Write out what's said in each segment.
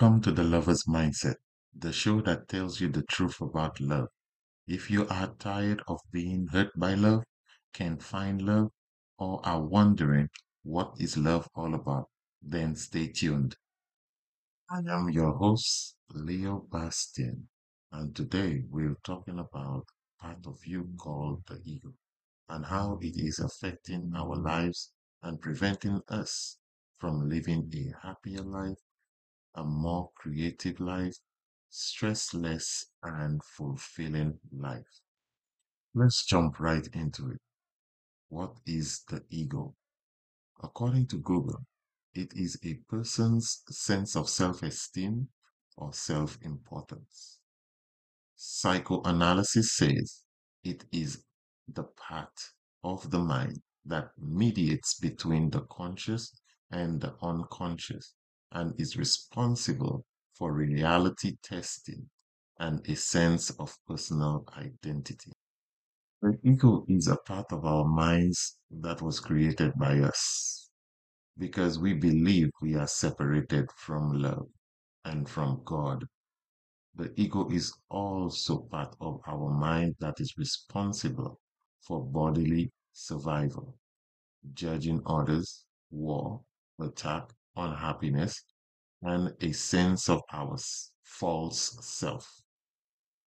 Welcome to the Lover's Mindset, the show that tells you the truth about love. If you are tired of being hurt by love, can't find love, or are wondering what is love all about, then stay tuned. I am your host, Leo Bastian, and today we're talking about part of you called the ego and how it is affecting our lives and preventing us from living a happier life a more creative life, stressless, and fulfilling life. Let's jump right into it. What is the ego? According to Google, it is a person's sense of self esteem or self importance. Psychoanalysis says it is the part of the mind that mediates between the conscious and the unconscious and is responsible for reality testing and a sense of personal identity. The ego is a part of our minds that was created by us because we believe we are separated from love and from God. The ego is also part of our mind that is responsible for bodily survival, judging others, war, attack, unhappiness, and a sense of our false self.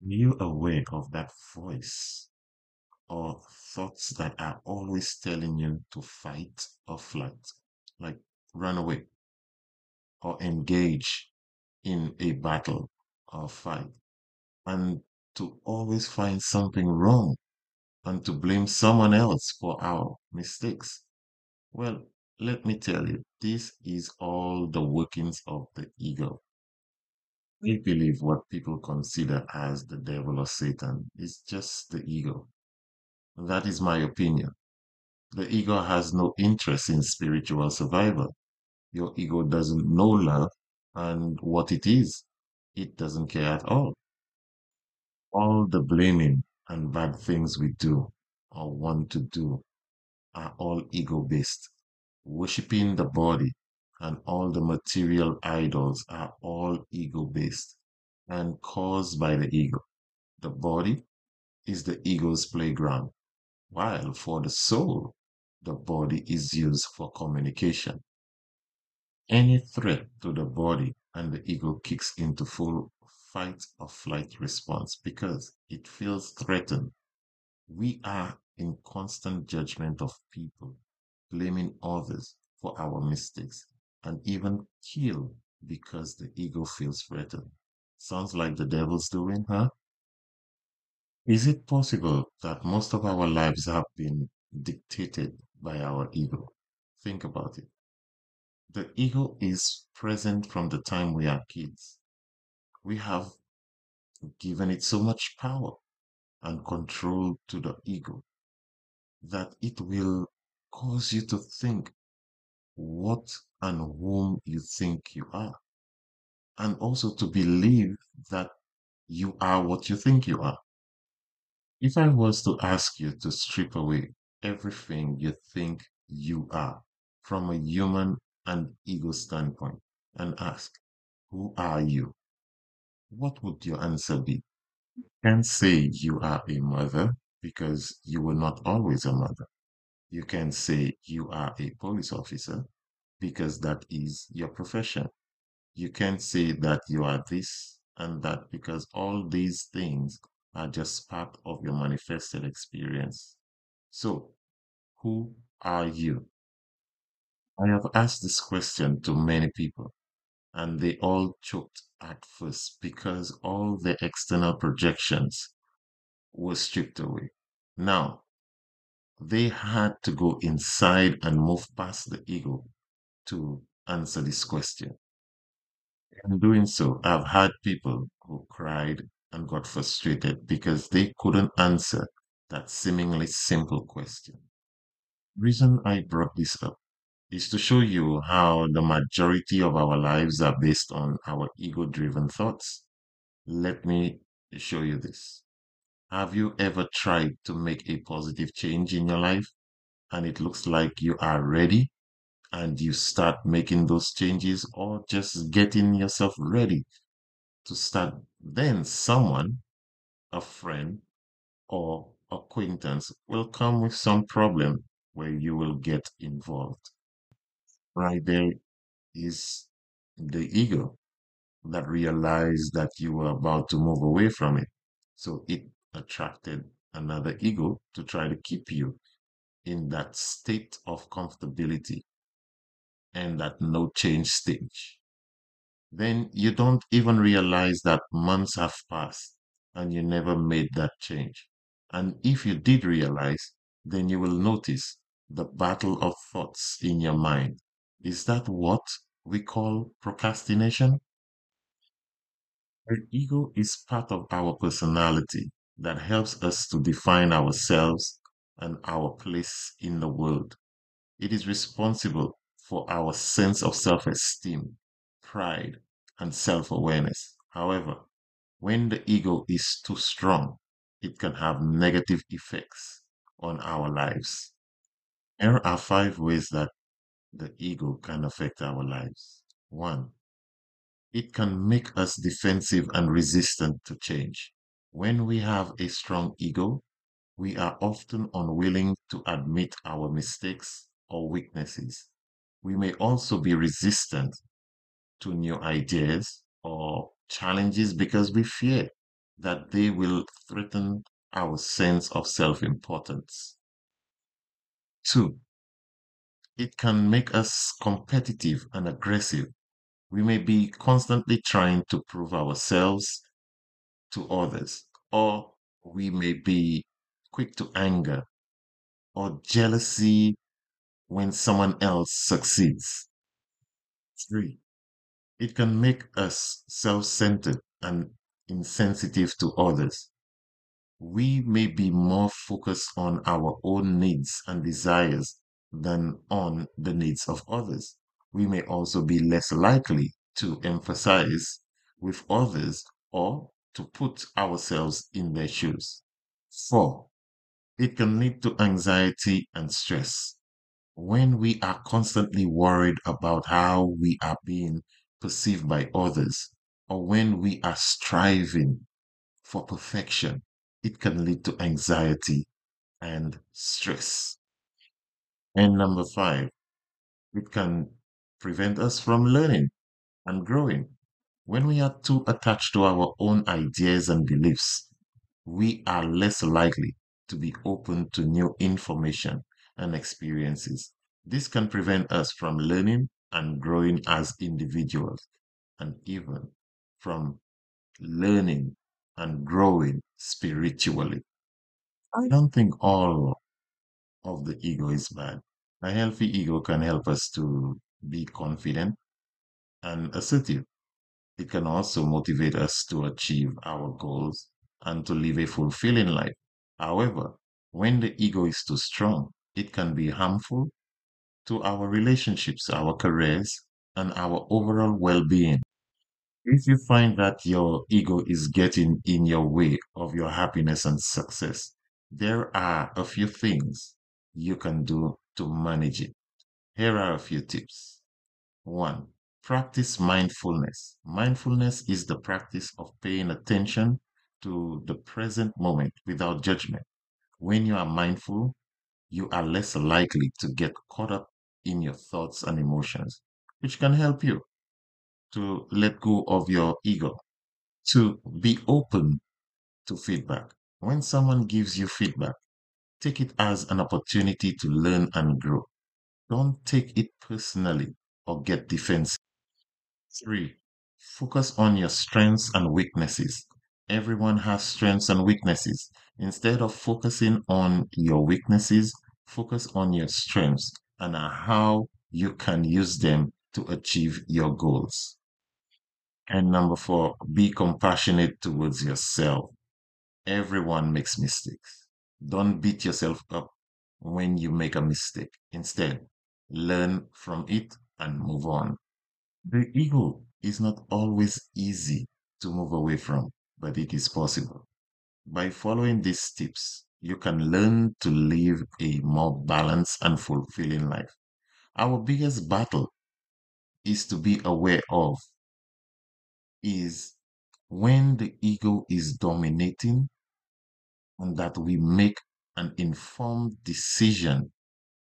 You aware of that voice or thoughts that are always telling you to fight or flight, like run away or engage in a battle or fight, and to always find something wrong and to blame someone else for our mistakes? Well, let me tell you, this is all the workings of the ego. We believe what people consider as the devil or Satan is just the ego. That is my opinion. The ego has no interest in spiritual survival. Your ego doesn't know love and what it is. It doesn't care at all. All the blaming and bad things we do or want to do are all ego based. Worshipping the body and all the material idols are all ego based and caused by the ego. The body is the ego's playground, while for the soul, the body is used for communication. Any threat to the body and the ego kicks into full fight or flight response because it feels threatened. We are in constant judgment of people blaming others for our mistakes, and even kill because the ego feels threatened. Sounds like the devil's doing, huh? Is it possible that most of our lives have been dictated by our ego? Think about it. The ego is present from the time we are kids. We have given it so much power and control to the ego that it will cause you to think what and whom you think you are, and also to believe that you are what you think you are. If I was to ask you to strip away everything you think you are from a human and ego standpoint and ask, Who are you? What would your answer be? You can say you are a mother because you were not always a mother. You can say you are a police officer because that is your profession. You can't say that you are this and that because all these things are just part of your manifested experience. So, who are you? I have asked this question to many people, and they all choked at first because all the external projections were stripped away. Now, they had to go inside and move past the ego to answer this question. In doing so, I've had people who cried and got frustrated because they couldn't answer that seemingly simple question. The reason I brought this up is to show you how the majority of our lives are based on our ego driven thoughts. Let me show you this. Have you ever tried to make a positive change in your life and it looks like you are ready and you start making those changes or just getting yourself ready to start, then someone, a friend or acquaintance, will come with some problem where you will get involved. Right there is the ego that realized that you were about to move away from it. So it attracted another ego to try to keep you in that state of comfortability and that no change stage. Then you don't even realize that months have passed and you never made that change. And if you did realize, then you will notice the battle of thoughts in your mind. Is that what we call procrastination? The ego is part of our personality that helps us to define ourselves and our place in the world. It is responsible for our sense of self esteem, pride, and self awareness. However, when the ego is too strong, it can have negative effects on our lives. There are five ways that the ego can affect our lives. One, it can make us defensive and resistant to change. When we have a strong ego, we are often unwilling to admit our mistakes or weaknesses. We may also be resistant to new ideas or challenges because we fear that they will threaten our sense of self importance. Two, it can make us competitive and aggressive we may be constantly trying to prove ourselves to others, or we may be quick to anger or jealousy when someone else succeeds. Three, it can make us self centered and insensitive to others. We may be more focused on our own needs and desires than on the needs of others we may also be less likely to emphasize with others or to put ourselves in their shoes. Four, it can lead to anxiety and stress. When we are constantly worried about how we are being perceived by others, or when we are striving for perfection, it can lead to anxiety and stress. And number five, it can prevent us from learning and growing. When we are too attached to our own ideas and beliefs, we are less likely to be open to new information and experiences. This can prevent us from learning and growing as individuals, and even from learning and growing spiritually. I don't think all of the ego is bad. A healthy ego can help us to be confident and assertive. It can also motivate us to achieve our goals and to live a fulfilling life. However, when the ego is too strong, it can be harmful to our relationships, our careers, and our overall well being. If you find that your ego is getting in your way of your happiness and success, there are a few things you can do to manage it. Here are a few tips. One, practice mindfulness. Mindfulness is the practice of paying attention to the present moment without judgment. When you are mindful, you are less likely to get caught up in your thoughts and emotions, which can help you to let go of your ego, to be open to feedback. When someone gives you feedback, take it as an opportunity to learn and grow. Don't take it personally or get defensive. Three, focus on your strengths and weaknesses. Everyone has strengths and weaknesses. Instead of focusing on your weaknesses, focus on your strengths and how you can use them to achieve your goals. And number four, be compassionate towards yourself. Everyone makes mistakes. Don't beat yourself up when you make a mistake. Instead, learn from it and move on. The ego is not always easy to move away from, but it is possible. By following these tips, you can learn to live a more balanced and fulfilling life. Our biggest battle is to be aware of is when the ego is dominating and that we make an informed decision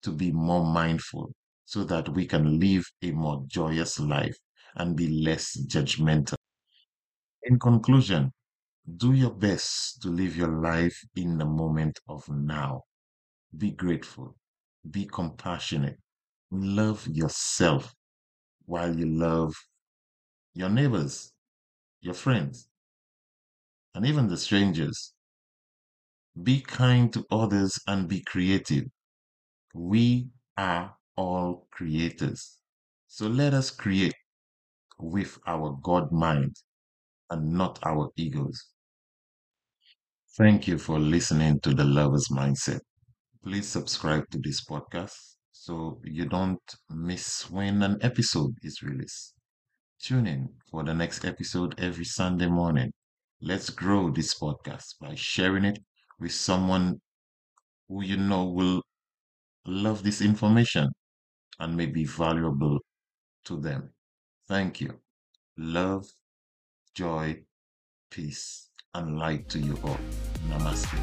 to be more mindful so that we can live a more joyous life and be less judgmental. In conclusion, do your best to live your life in the moment of now. Be grateful, be compassionate, love yourself while you love your neighbors, your friends, and even the strangers. Be kind to others and be creative. We are all creators. So let us create with our God mind and not our egos. Thank you for listening to the Lover's Mindset. Please subscribe to this podcast so you don't miss when an episode is released. Tune in for the next episode every Sunday morning. Let's grow this podcast by sharing it with someone who you know will love this information and may be valuable to them. Thank you. Love, joy, peace, and light to you all. Namaste.